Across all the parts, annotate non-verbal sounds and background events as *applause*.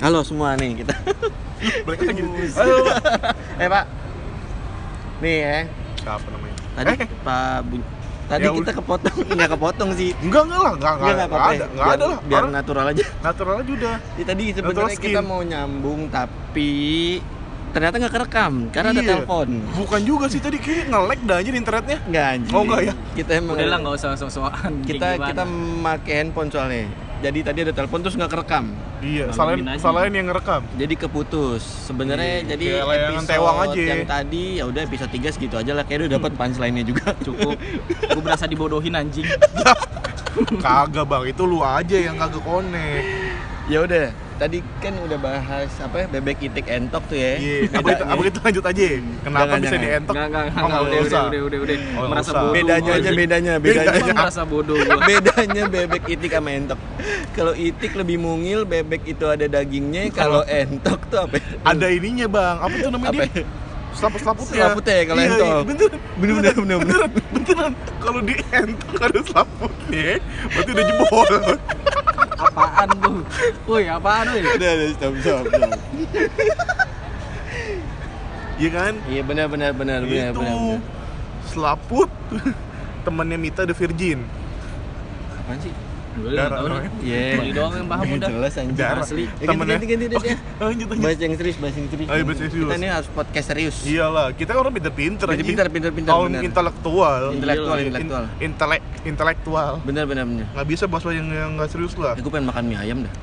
Halo semua nih kita. *laughs* Balik lagi. *laughs* Halo, eh Pak. Nih ya. Siapa namanya? Tadi Eh, Pak Bu- Tadi Ya kita kepotong, nggak kepotong sih. enggak enggak lah, enggak enggak, Nggak, enggak, apa-apa ada, ya. enggak ada lah. Biar natural aja. natural aja udah. Jadi tadi Natural sebenarnya skin. kita mau nyambung tapi ternyata nggak kerekam karena ada Iya. telepon. Bukan juga sih tadi kayak nge-lag dah anjir internetnya. Nggak anjing. Oh, nggak ya? Kita emang Udah lah nggak usah sok-sokan. kita kita pakai handphone soalnya. Jadi tadi ada telepon terus nggak kerekam. Iya, Nolongin salahin salahin yang ngerekam. Jadi keputus. Sebenarnya Iya, jadi episode tewang aja. yang tadi ya udah episode 3 segitu aja lah. Kayak udah dapat punchline-nya juga. *laughs* cukup. Gue berasa dibodohin anjing. *laughs* Kagak bang, itu lu aja yang kagak connect. ya udah, tadi kan udah bahas apa ya, bebek itik entok tuh ya. Iya, apa Bedanya. apa kita lanjut aja? Kenapa Jangan, bisa jangan. dientok? Enggak, enggak, Oh, enggak, nggak udah, udah, udah, udah, udah. Oh, Merasa usah. bodoh. bedanya aja bedanya bedanya Emang merasa bodoh gua. *laughs* bedanya bebek itik sama entok kalau itik lebih mungil bebek itu ada dagingnya kalau entok tuh apa ya? Ada ininya bang, apa tuh namanya apa dia? ya? Selaput selaputnya. Selaputnya ya kalau Iya, entok. iya, Bener, Bener, bener, bener, bener. beneran, beneran. Kalau di entok ada selaputnya, berarti udah jebol. Apaan lu? Woi, apaan lu? udah udah stop stop stop Iya kan? iya benar benar benar benar itu benar benar. selaput temannya Mita the Virgin. apaan sih Darah, Iya. Bali doang yang paham udah. jelas anjing Darah. Asli. Ya, ganti, Temennya. ganti, ganti, ganti, ya. lanjut lanjut. bahas yang serius bahas yang serius Ayo, bahas yang serius. kita ini harus podcast serius Iyalah, kita orang pinter-pinter anjing. pinter, pinter, pinter, Kaum bener. intelektual. Intelektual, Iya, intelektual. in- intelek, intelektual. benar benar benar Nggak bisa bahas yang yang nggak serius lah. aku pengen makan mie ayam dah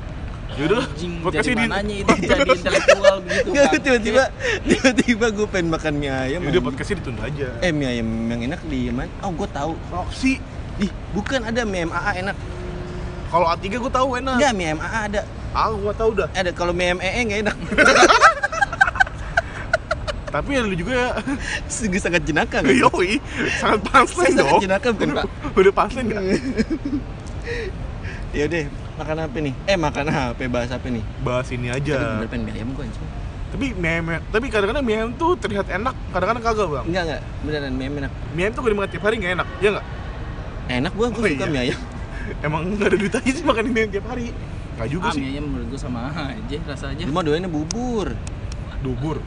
Yaudah, Anjing, podcast ini. mananya itu jadi *laughs* intelektual begitu. Bang. tiba-tiba tiba-tiba gue pengen makan mie ayam Yaudah, podcastnya ditunda aja. eh mie ayam yang enak di mana oh gue tahu Roxy, Ih, bukan ada mie MAA enak. Kalau A3 gue tahu enak. Enggak, mie MAA ada. Ah, gue tahu dah. Ada kalau mie ME enggak enak. *laughs* Tapi lu juga ya. Sungguh sangat jenaka kan? Yoi, sangat Sangat dong. jenaka bukan, Pak? *laughs* Udah punchline nggak? *laughs* Ya udah, makan apa nih? Eh, makan apa? Bahas apa nih? Bahas ini Tapi aja. bener pengen mie ayam gue anjing. Tapi mie ayam- tapi kadang-kadang mie ayam tuh terlihat enak, kadang-kadang kagak bang. Enggak, enggak. Beneran mie ayam enak. Mie ayam tuh kalau dimakan tiap hari nggak enak, ya nggak? Enak gua, gua Oh, suka iya. mie ayam. Emang nggak ada duit aja sih makan ayam tiap hari? Nggak juga Ah, sih. mie ayam menurut gue sama aja rasanya. Cuma doainnya bubur. Dubur.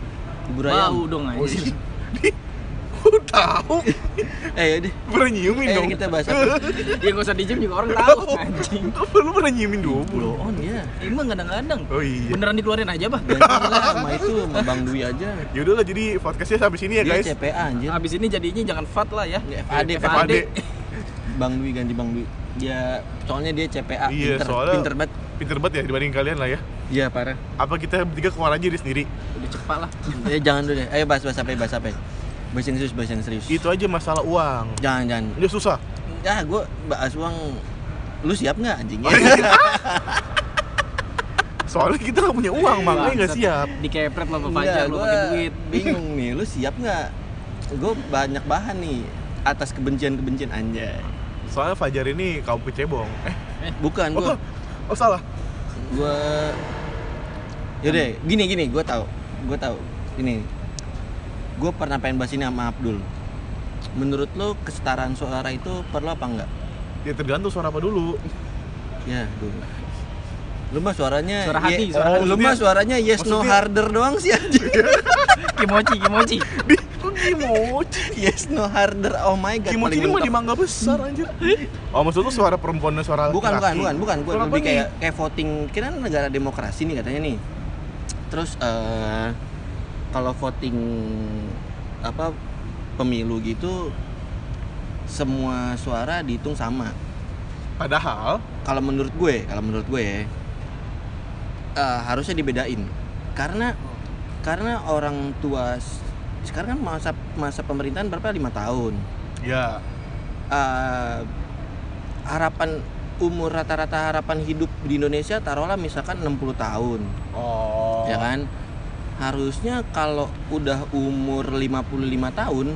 Bubur Bau ayam. dong Oh, aja. iya. Gue tahu. Eh, yaudah. Pernah nyiumin Eh, dong. kita bahas apa? *laughs* Ya nggak usah diem juga orang tahu anjing. Lu pernah nyiumin dubur? Blow on ya. Emang kadang-kadang. Oh iya. Beneran dikeluarin aja, Bah. Lah sama itu sama Bang Dwi aja. Yaudah lah jadi podcastnya sampai sini ya Dia guys. CPA anjir. Habis ini jadinya jangan fat lah ya. FAD, FAD. FAD. Bang Dwi ganti Bang Dwi. Dia soalnya dia CPA Iya, pinter, soalnya- pinter banget. Pinter banget ya dibanding kalian lah ya. Iya, parah. Apa kita bertiga keluar aja di sendiri? Udah cepat lah. Eh jangan dulu deh. Ayo bahas bahas apa? ya, Bahas apa? ya? Bahas yang serius, bahas yang serius. Itu aja masalah uang. Jangan jangan. Ini susah. Ya, gue bahas uang. Lu siap nggak anjing? *laughs* Soalnya kita nggak punya uang, makanya nggak siap. Dikepret lo lo gua pakai duit. bingung nih. Lu siap nggak? Gue banyak bahan nih atas kebencian-kebencian anjay. Soalnya Fajar ini kaum pecebong. Eh, Bukan oh, gue. oh salah. Gue. Yaudah, gini gini. Gue tahu. Gue tahu. Ini. Gue pernah pengen bahas ini sama Abdul. Menurut lo kesetaraan suara itu perlu apa enggak? Ya tergantung suara apa dulu. Ya, dulu. Lu mah suaranya Suara hati, ye- suara oh, hati. Lu mah suaranya yes no Maksudnya- harder doang sih anjing. *laughs* Kimochi, kimochi. Kimochi? yes no harder. Oh my god. Kimochi ini mah di mangga besar anjir. Oh, maksud lu suara perempuan dan suara Bukan bukan laki-laki? bukan bukan gua Suara lebih kayak kayak voting kita kan negara demokrasi nih katanya nih. Terus eh kalau voting apa pemilu gitu semua suara dihitung sama. Padahal Kalau menurut gue, kalau menurut gue eh, harusnya dibedain. Karena karena orang tua sekarang kan masa masa pemerintahan berapa lima tahun. ya Eh, harapan umur rata-rata harapan hidup di Indonesia taruhlah misalkan 60 tahun, oh ya kan? Harusnya kalau udah umur 55 tahun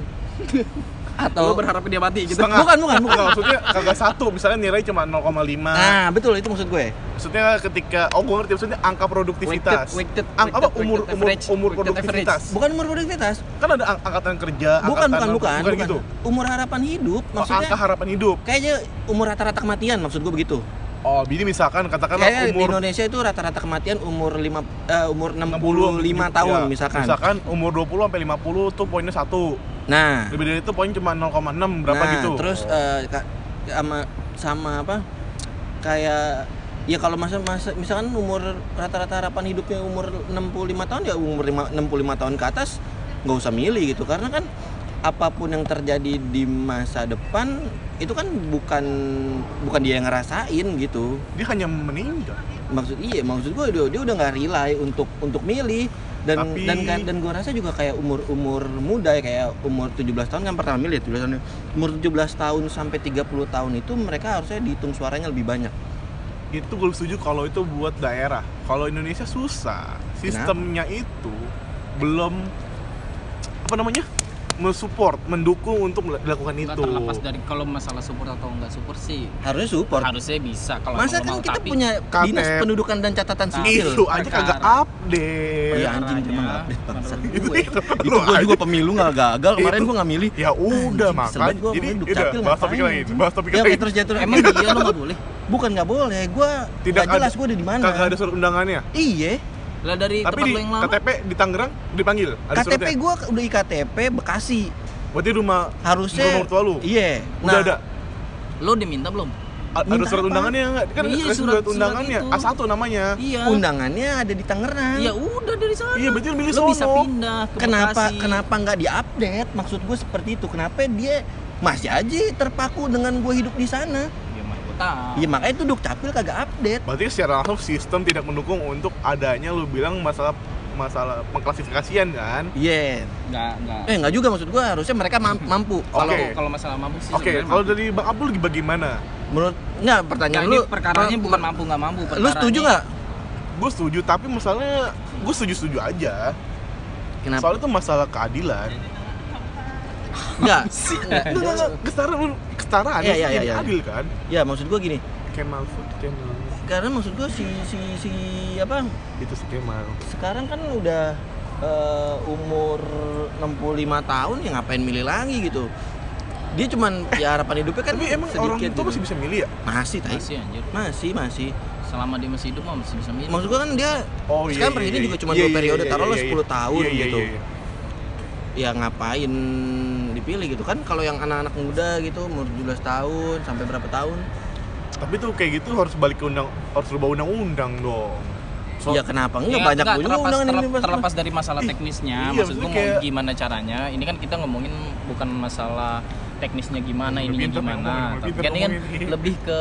*laughs* Atau berharap dia mati gitu. Setengah. bukan bukan bukan. Maksudnya kagak satu, misalnya nilai cuma 0,5. Nah, betul itu maksud gue. Maksudnya ketika oh gue ngerti maksudnya angka produktivitas. Weighted, weighted, Ang- apa umur umur average, umur produktivitas. Bukan umur produktivitas. Kan ada ang- angkatan kerja, Bukan, angkatan bukan, bukan, bukan bukan. gitu. Umur harapan hidup Oh, maksudnya angka harapan hidup. kayaknya umur rata-rata kematian maksud gue begitu. Oh, jadi misalkan katakanlah Kayak di umur Indonesia itu rata-rata kematian umur 5 eh, umur 60, 65 tahun ya, misalkan. Misalkan umur 20 sampai 50 tuh poinnya satu. Nah, Lebih dari itu poin cuma 0,6 berapa nah, gitu. Terus ka- sama sama apa? Kayak ya kalau masa masa misalkan umur rata-rata harapan hidupnya umur 65 tahun ya umur lima- 65 tahun ke atas nggak usah milih gitu karena kan apa pun yang terjadi di masa depan itu kan bukan bukan dia yang ngerasain gitu dia hanya meninggal. maksud iya maksud gue dia, dia udah nggak rely untuk untuk milih dan Tapi- dan dan gue rasa juga kayak umur umur muda ya kayak umur 17 tahun kan pertama milih ya 17 tahun umur 17 tahun sampai 30 tahun itu mereka harusnya dihitung suaranya lebih banyak Itu gue setuju kalau itu buat daerah. Kalau Indonesia susah. Sistemnya itu belum apa namanya? Mensupport, mendukung untuk dilakukan Nggak itu. terlepas dari kalau masalah support atau nggak support sih harusnya support harusnya bisa kalau masa emang kan kita tapi punya KTP. dinas pendudukan dan catatan Tapi- sipil Itu aja kagak update. Iya anjing cuma update bangsa Itu gue. itu. gue juga pemilu nggak gagal kemarin Itu- gue nggak milih Ya udah makanya. gua Jadi duduk udah capil bahas topik lain, bahas topik ya, lain. oke, terus jatuh emang iya lo nggak boleh bukan nggak boleh gue Tidak jelas ada- gue udah di mana Kagak ada surat undangannya. iya lah dari Tapi tempat di lo yang lama KTP di Tangerang dipanggil. Ada KTP suratnya. gue udah IKTP Bekasi Berarti rumah harusnya rumah mertua lu. iya Udah ada. lo diminta belum A- Ada Minta surat apa? undangannya enggak? Kan Iya, ada surat, surat- undangannya. surat itu. A1 namanya. iya undangannya ada di Tangerang ya udah dari sana Iya, berarti lu milih lo bisa sono. pindah ke kenapa Bekasi. kenapa nggak diupdate maksud gue seperti itu kenapa dia masih aja terpaku dengan gue hidup di sana ya Iya makanya itu dukcapil kagak update Berarti secara langsung sistem tidak mendukung untuk adanya lu bilang masalah masalah pengklasifikasian kan? iya nggak nggak eh nggak juga maksud gue harusnya mereka mam- mampu kalau Oke. kalau masalah mampu sih Oke, sebenarnya kalau dari Bang Abdul bagaimana? menurut nggak pertanyaan ini lu perkaranya ma- bukan ma- mampu nggak mampu lu perkaranya- setuju nggak Gue setuju, tapi masalahnya gue setuju-setuju aja. kenapa Soalnya itu masalah keadilan. Nggak *laughs* Enggak, enggak, enggak. Kesetaraan, kesetaraan Iya, itu iya, jadi iya. adil kan? ya maksud gue gini Kemal Food, Kemal. karena maksud gue si si si apa Itu si Kemal. sekarang kan udah eh, umur 65 tahun ya ngapain milih lagi gitu dia cuman ya harapan hidupnya kan Tapi emang orang itu gitu. masih bisa milih ya? masih tai. masih anjir masih masih selama dia masih hidup mah masih bisa milih maksud gua kan dia Oh Sekarang presiden juga cuma dua periode, taruhlah 10 tahun gitu. Ya ngapain dipilih gitu. Kan kalau yang anak-anak muda gitu umur 17 tahun sampai berapa tahun? Tapi tuh kayak gitu harus balik ke undang harus rubah undang-undang dong. So- ya kenapa enggak? Ya, banyak enggak, terlepas, undangan terlep- ini Mas. terlepas dari masalah Ih, teknisnya iya, maksud gue maksudnya mau kayak- gimana caranya? Ini kan kita ngomongin bukan masalah teknisnya gimana pintar gimana tapi kan ini kan lebih ke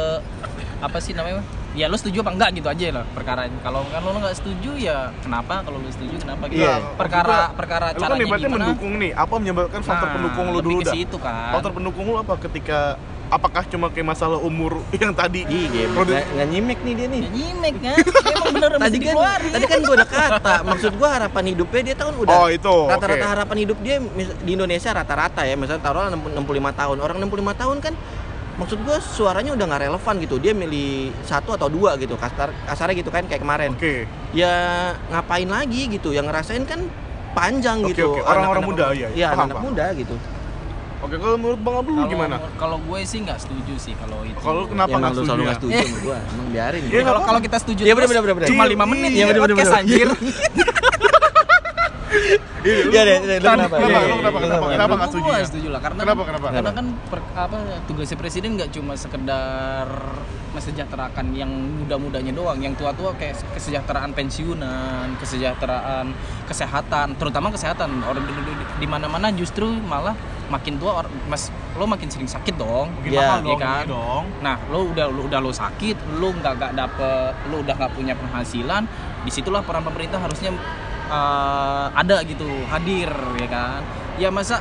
apa sih namanya ya lo setuju apa enggak gitu aja lah perkara kalau kan lo nggak setuju ya kenapa kalau lo setuju kenapa gitu Iya. perkara gua, perkara Lu kan caranya ibaratnya gimana mendukung nih, apa menyebabkan faktor Nah, pendukung lu lebih dulu dah? situ kan Faktor pendukung lu apa ketika apakah cuma kayak masalah umur *laughs* yang tadi? Iya, nggak nggak nyimek nih dia nih. ya nyimek kan emang bener Tadi mesti kan, tadi kan gue udah kata, maksud gue harapan hidupnya dia tahun udah Oh, itu, rata-rata oke. harapan hidup dia di Indonesia rata-rata ya, misalnya taruh 65 tahun, orang 65 tahun kan maksud gue suaranya udah nggak relevan gitu, dia milih satu atau dua gitu, kasar kasarnya gitu kan kayak kemarin. Oke. Ya ngapain lagi gitu, yang ngerasain kan panjang Oke, gitu. oke. Orang-orang anak-anak- muda, iya, iya. Iya, Paham, anak paham. muda gitu. Oke, kalau menurut Bang Abdul Kalau- gimana? kalau gue sih nggak setuju sih kalau itu Kalau kenapa Ya, nggak lu setuju? selalu ya? nggak setuju *laughs* sama gue, emang biarin. Iya, kalau kalau kita setuju Iya, bener, terus, bener, bener. cuma Iya, 5 menit iya, ya bener, bener, podcast bener. anjir *laughs* Iya, lu- Iya deh, deh, lu Kenapa? kenapa? Kenapa? Iya, iya, kenapa? iya, Kenapa? iya. Kenapa Menurut nggak setuju? gua ya? setuju lah karena Kenapa? kan, Kenapa? karena kan per- apa tugasnya presiden nggak cuma sekedar mesejahterakan yang muda-mudanya doang yang tua-tua kayak kesejahteraan pensiunan kesejahteraan kesehatan terutama kesehatan orang di, di- di mana-mana justru malah makin tua or- mas lo makin sering sakit dong Mungkin Iya, mahal iya dong, kan? iya dong. Nah, lo udah lo udah lo sakit, lo nggak nggak dapet, lo udah nggak punya penghasilan, di situlah peran pemerintah harusnya eh, ada gitu, hadir ya kan. Ya masa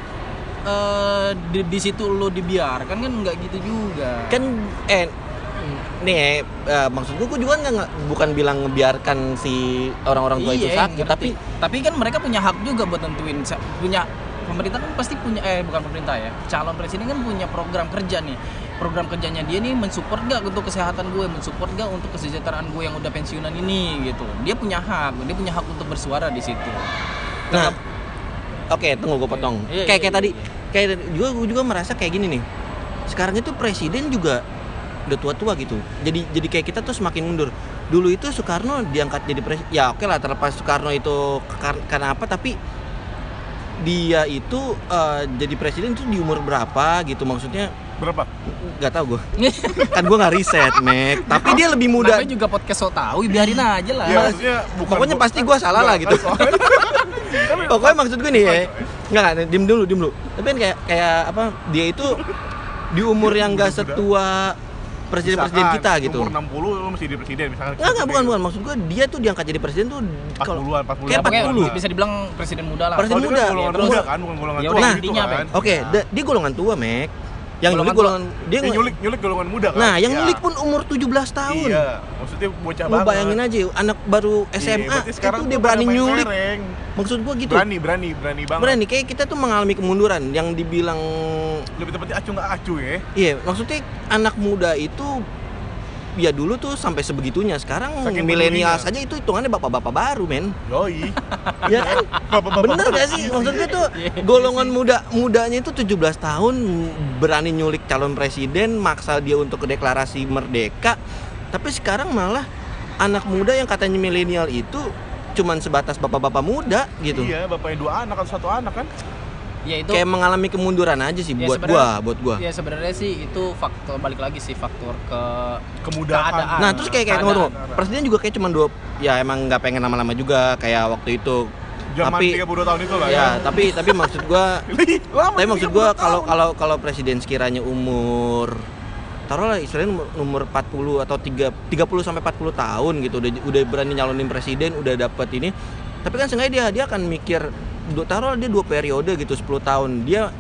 eh, di, di situ lo dibiarkan kan nggak gitu juga. kan eh nih eh, maksud gue, juga nggak bukan bilang ngebiarkan si orang-orang tua itu Iya, sakit ngerti. tapi tapi kan mereka punya hak juga buat nentuin sa- punya pemerintah kan pasti punya eh bukan pemerintah ya calon presiden kan punya program kerja nih program kerjanya dia nih mensupport gak untuk kesehatan gue mensupport gak untuk kesejahteraan gue yang udah pensiunan ini gitu dia punya hak dia punya hak untuk bersuara di situ nah oke tunggu gue potong Iya, kayak iya, kayak iya, tadi iya. kayak juga gue juga merasa kayak gini nih sekarang itu presiden juga udah tua-tua gitu. Jadi jadi kayak kita tuh semakin mundur. Dulu itu Soekarno diangkat jadi presiden. Ya oke lah terlepas Soekarno itu kar- karena apa tapi dia itu eh, jadi presiden itu di umur berapa gitu maksudnya Berapa? nggak tahu gue kan gue nggak riset Mek tapi dia lebih muda Namanya juga podcast so tahu, biarin aja lah. Ya maksudnya bukan pokoknya pasti gue salah lah gitu *laughs* pokoknya maksud gue nih ya nggak nggak dim dulu dim dulu tapi kan kayak kayak apa dia itu di umur yang gak setua presiden-presiden kita gitu Umur 60 lu masih jadi presiden misalkan. Nggak, nggak, bukan, bukan. Maksud gue dia tuh diangkat jadi presiden tuh kalau 40-an, 40-an. Kayak Pokoknya 40. bisa dibilang presiden muda lah. Presiden Oh, muda. kan golongan Terus- muda kan, bukan golongan Ya tua udah, gitu intinya apa kan. ya? Oke, dia golongan tua, Mek. Yang nyulik golongan dia Dia nge- nyulik nyulik golongan muda kan. Nah, yang Iya. nyulik pun umur 17 tahun. Iya, maksudnya bocah Lu banget. bayangin aja, anak baru Iya, SMA berarti itu dia berani nyulik. kelereng. Maksud gua gitu. Berani, berani, berani banget. Berani kayak kita tuh mengalami kemunduran yang dibilang Lebih tepatnya acu nggak acu ya. iya, maksudnya anak muda itu ya dulu tuh sampai sebegitunya. Sekarang milenial saja itu hitungannya bapak-bapak baru, men. Yoi. *laughs* Ya kan? Bapak-bapak Bener gak sih? Maksudnya tuh golongan muda mudanya itu 17 tahun berani nyulik calon presiden, maksa dia untuk ke deklarasi merdeka. Tapi sekarang malah anak muda yang katanya milenial itu cuman sebatas bapak-bapak muda gitu. Iya, bapaknya dua anak atau satu anak kan. Ya itu Kayak mengalami kemunduran aja sih Ya, buat gua, buat gua. ya sebenarnya sih itu faktor balik lagi sih faktor ke Kemudahan. Keadaan. Nah, terus kayak kayak Keadaan. ngomong, presiden juga kayak cuman dua ya emang nggak pengen lama-lama juga kayak waktu itu. Zaman tapi 32 tahun itu lah ya. ya, tapi tapi maksud gua *laughs* Tapi maksud 32 gua kalau kalau kalau presiden sekiranya umur taruhlah istilahnya umur, umur 40 atau 3 30 sampai 40 tahun gitu udah udah berani nyalonin presiden, udah dapat ini. Tapi kan sengaja dia dia akan mikir taruhlah dia dua periode gitu 10 tahun. Dia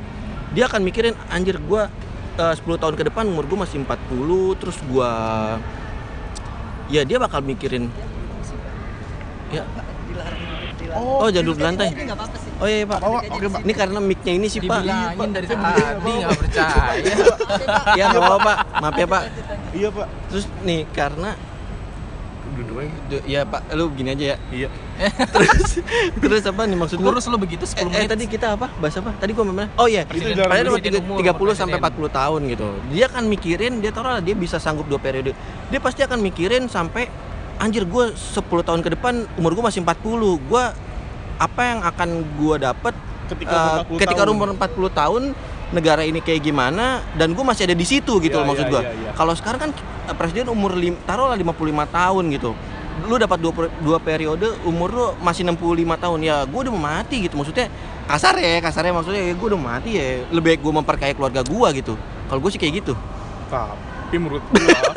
dia akan mikirin anjir gua eh, 10 tahun ke depan umur gua masih 40 terus gua ya dia bakal mikirin ya. Oh, jangan duduk di lantai oh iya, iya pak. Bawa, oke, Pak. ini karena mic-nya ini sih pak. Dibilangin dari tadi nggak percaya. ya nggak apa-apa pak. Maaf ya pak. Iya, Pak. terus nih karena Duduk aja. du- ya pak lu gini aja ya Iya. *laughs* terus terus apa nih maksud Kurus lo begitu 10 Eh, eh, menit. tadi kita apa? Bahas apa? Tadi gua mana? Oh iya, Itu pada dalam umur presiden tiga- umur, 30 umur sampai presiden. 40 tahun gitu. Dia akan mikirin, dia taruh dia bisa sanggup dua periode. Dia pasti akan mikirin sampai anjir gua 10 tahun ke depan umur gua masih 40. Gua apa yang akan gua dapat Ketika eh, umur 40 ketika tahun. umur 40 tahun negara ini kayak gimana dan gue masih ada di situ gitu Iya, loh maksud iya, gua. iya, iya. Kalau sekarang kan eh, presiden umur lim, taruhlah 55 tahun gitu. Lu dapat dua, dua periode umur lu masih 65 tahun ya gue udah mau mati gitu maksudnya kasar ya kasarnya maksudnya ya gue udah mati ya lebih baik gue memperkaya keluarga gue gitu kalau gue sih kayak gitu Tapi menurut gua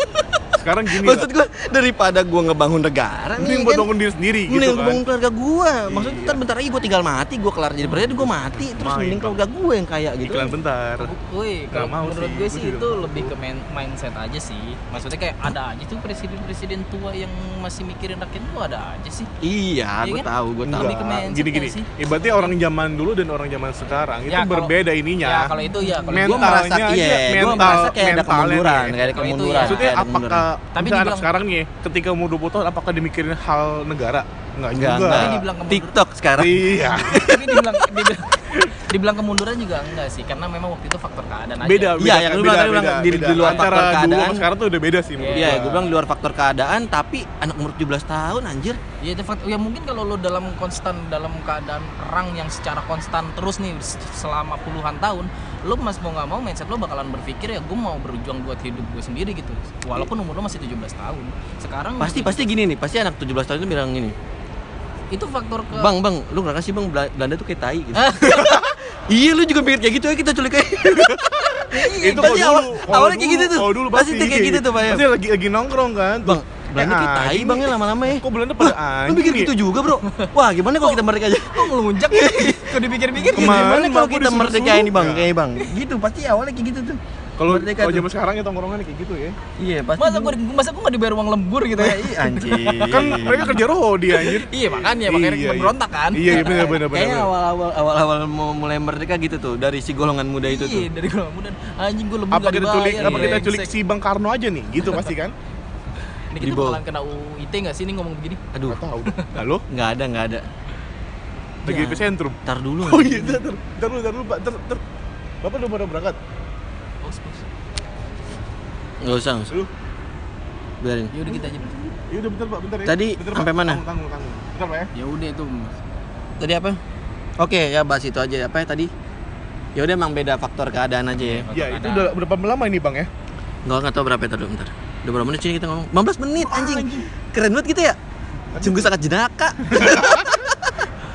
sekarang gini maksud gue daripada gue ngebangun negara Mending nih buat kan bangun diri sendiri gitu mending kan. bangun keluarga gue maksudnya Iya. ntar bentar lagi gue tinggal mati gue kelar jadi presiden gue mati terus Main, mending keluarga gue yang kaya gitu Iklan bentar. Woi, kalau mau menurut sih, gue sih itu lebih ke main- mindset aja sih. Maksudnya kayak ada aja tuh presiden-presiden tua yang masih mikirin rakyat tuh ada aja sih. iya Iya gue kan? tahu gue tahu Lebih ke mindset gini gini. sih? Ibaratnya orang zaman dulu dan orang zaman sekarang itu Ya, berbeda ininya. Ya kalau itu ya kalau gue merasa Mentalnya iya gue mental- merasa kayak ada kemunduran kayak ada kemunduran ya. Maksudnya kayak Tapi tapi anak dibilang- sekarang nih ketika umur 20 tahun apakah dimikirin hal negara? Enggak enggak juga. enggak dibilang kemunduran. TikTok sekarang Iya. tapi dibilang dibilang, dibilang kemunduran juga enggak sih karena memang waktu itu faktor keadaan aja. Beda, Iya, beda, yang lu beda, bilang tadi, beda, bilang di- beda. di luar Antara faktor dulu keadaan. sama sekarang tuh udah beda sih menurut Iya, gua. gue bilang di luar faktor keadaan, tapi anak umur 17 tahun anjir. Ya itu fakt- ya mungkin kalau lo dalam konstan dalam keadaan perang yang secara konstan terus nih selama puluhan tahun, lo mas mau nggak mau mindset lo bakalan berpikir ya gue mau berjuang buat hidup gue sendiri gitu. Walaupun umur lo masih 17 tahun. Sekarang Pasti pasti gini nih, pasti anak 17 tahun itu bilang gini. Itu faktor ke Bang, bang, lu nggak kasih bang Bela- Belanda tuh kayak tai gitu. *laughs* iya, lu juga mikir kayak gitu ya kita culik kayak. itu pasti kalau awal, dulu, kalau awalnya kayak gitu tuh. kalau dulu pasti kayak gitu tuh, Pak. ya. Pasti lagi lagi nongkrong kan. Bang, Belanda eh, kayak tai bang ya lama-lama ya. *laughs* Kok Belanda pada Lu anjing mikir nih? gitu juga, Bro? Wah, gimana kalau kita merdeka aja? kok ngelunjak *laughs* Kalau dipikir-pikir Kemarin Gimana kalau kita merdeka ini, Bang? Ya. Kayak Bang. Gitu, pasti awalnya kayak gitu tuh. Kalau Merdeka kalau zaman sekarang ya tongkrongan kayak gitu ya. Iya, pasti. masa gue masa gue nggak dibayar uang lembur gitu ya *laughs* Iya, anjing. Kan mereka kerja rodi anjir. *laughs* iya makanya makanya Iya, iya. berontak kan Iya, iya benar benar benar. Kayaknya benar. awal-awal awal-awal mau mulai merdeka gitu tuh dari si golongan muda itu iya tuh. dari gue muda anjing gue lembur Apa kita culik apa kita culik brengsek. si Bang Karno aja nih? Gitu pasti kan? *laughs* ini kita Dibawa. bakalan kena UIT nggak sih ini ngomong begini Aduh, Enggak tahu. Halo? nggak ada nggak ada. Lagi Ya. di epicentrum. Tar dulu. Oh iya, ntar, ntar, ntar dulu, ntar dulu, Pak. Ntar, ntar. Bapak udah pada berangkat? Nggak usah nggak usah Lu, biarin ya udah kita aja ya udah bentar Pak, bentar ya. Tadi bentar, sampai Pak. mana? Tanggung, tanggung, tanggung. Bentar, Pak ya. ya udah itu Mas. tadi apa oke ya bahas itu aja apa ya tadi ya udah emang beda faktor keadaan aja ya Ya, itu udah berapa lama ini, Bang ya? nggak nggak tahu berapa ya tadi bentar udah berapa menit sih kita ngomong 15 menit anjing keren banget kita ya sungguh sangat jenaka *laughs*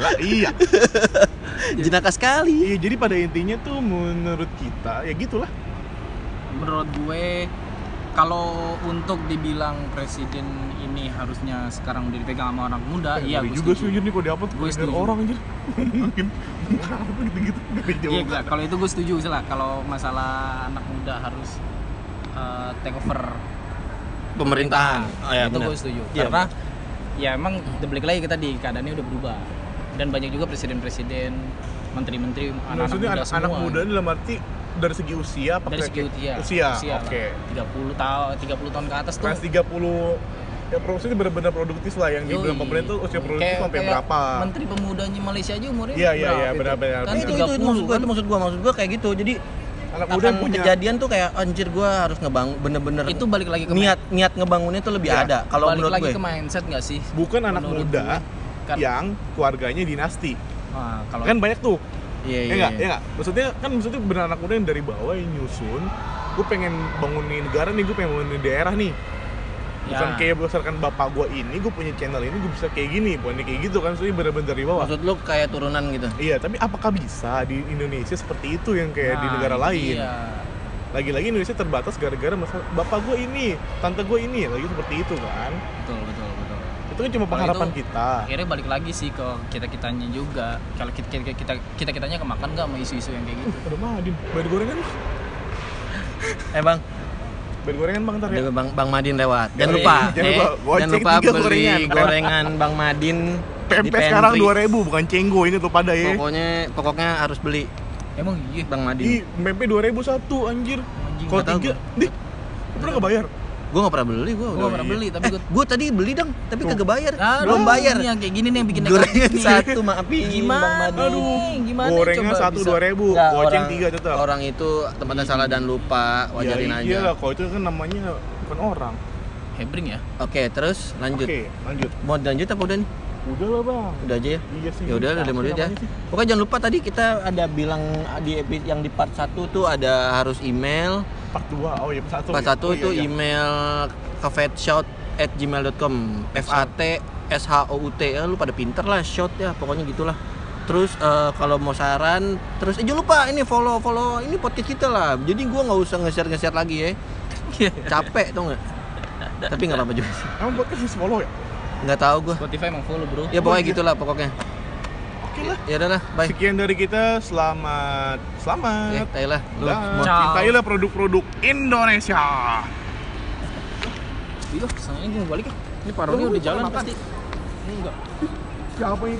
Lah, iya. *laughs* jenaka sekali Iya, jadi pada intinya tuh menurut kita ya gitulah. Menurut gue kalau untuk dibilang presiden ini harusnya sekarang udah dipegang sama anak muda Eh, iya gue juga setuju. sih anjir kalau diupload Gue setuju. orang anjir. Mungkin gitu-gitu *laughs* Iya, enggak. kalau itu gue setuju sih lah kalau masalah anak muda harus uh, take over pemerintahan oh, ya, itu gue setuju Iya. karena ya emang balik lagi kita di keadaannya udah berubah dan banyak juga presiden-presiden menteri-menteri anak-anak muda anak, semua anak muda ini dalam arti dari segi usia apa dari segi usia Usia, lah. oke. 30 tahun 30 tahun ke atas tuh Kelas 30 ya produksi benar-benar produktif lah yang dibilang pemerintah tuh usia produktif Kayak- sampai kayak berapa? menteri pemudanya Malaysia aja umurnya Iya, iya, iya, itu? benar-benar, kan itu, 30 itu, itu maksud gua, kan? itu maksud gua, maksud gua kayak gitu. Jadi Anak muda punya kejadian tuh kayak anjir gua harus ngebangun bener-bener itu balik lagi ke niat niat ngebangunnya tuh lebih Iya. ada kalau balik menurut lagi gue. ke mindset nggak sih bukan anak muda gue. Kan- yang keluarganya dinasti. Nah, kalau Kan banyak tuh. Iya, Ya iya. iya. Ya enggak? Maksudnya kan maksudnya benar anak muda yang dari bawah yang nyusun gue pengen bangunin negara nih, gue pengen bangunin daerah nih bukan Ya. kayak berdasarkan bapak gue ini, gue punya channel ini, gue bisa kayak gini, bukan kayak gitu kan, soalnya bener-bener dari bawah Maksud lu kayak turunan gitu. Iya, tapi apakah bisa di Indonesia seperti itu yang kayak di Nah, negara itu lain? Lagi-lagi Indonesia terbatas gara-gara masalah bapak gue ini, tante gue ini, lagi seperti itu kan. betul betul betul Itu kan cuma Kalau pengharapan itu- kita. akhirnya balik lagi sih ke kita kitanya juga kalau kita kita kita, kita kitanya kemakan nggak sama isu-isu yang kayak gitu Ada Madin, bayar gorengan, Eh bang, bayar gorengan bang ntar ya. ada bang Bang Madin lewat. Jangan lupa, jangan eh, lupa, jangan lupa beli gorengan. gorengan *laughs* Bang Madin di Pempek sekarang pantry. 2000 bukan cenggo ini tuh pada ya. Pokoknya pokoknya harus beli emang iya Bang Madin. Ih, pempek 2000 satu anjir. Kalau tiga, lu pernah nggak bayar? Gue gak pernah beli, gue gue nggak pernah beli tapi gue *laughs* Gue tadi beli dong, tapi kagak bayar. Ah, Belum aduh, bayar. ini yang kayak gini nih yang bikin Gorengan satu maafin Gimana? Aduh, gimana Gorengan coba satu dua ribu, goceng tiga tetap. orang itu tempatnya salah dan lupa, wajarin ya, aja. Iya kalau itu kan namanya bukan orang. Hebring ya Oke, terus lanjut. Oke, lanjut. Mau lanjut apa udah nih? Udah lah bang. Udah aja ya? Iya sih. Ya udah udah menit ya. Pokoknya jangan lupa tadi kita ada bilang di yang di part 1 tuh ada harus email. Part 2, oh iya part 1 Part 1 itu email ke fatshot at gmail.com F A T S H O U T. Ya, lu pada pinter lah shot ya pokoknya gitulah. Terus eh, kalau mau saran terus eh, jangan lupa ini follow follow ini podcast kita lah. Jadi gua nggak usah nge-share nge-share lagi ya. *laughs* Capek tuh nggak? Tapi nggak apa-apa juga sih. Emang podcast harus follow ya? nggak tahu gua. Spotify emang follow bro. Ya pokoknya gitulah pokoknya Oke lah. ya udah lah. Bye. Sekian dari kita, selamat. Eh Selamat tai lah. Lu Dan mau- Ciao. cintailah produk-produk Indonesia. Iya gue mau balik ya? Ini parodi udah jalan pasti. Enggak. Siapa itu?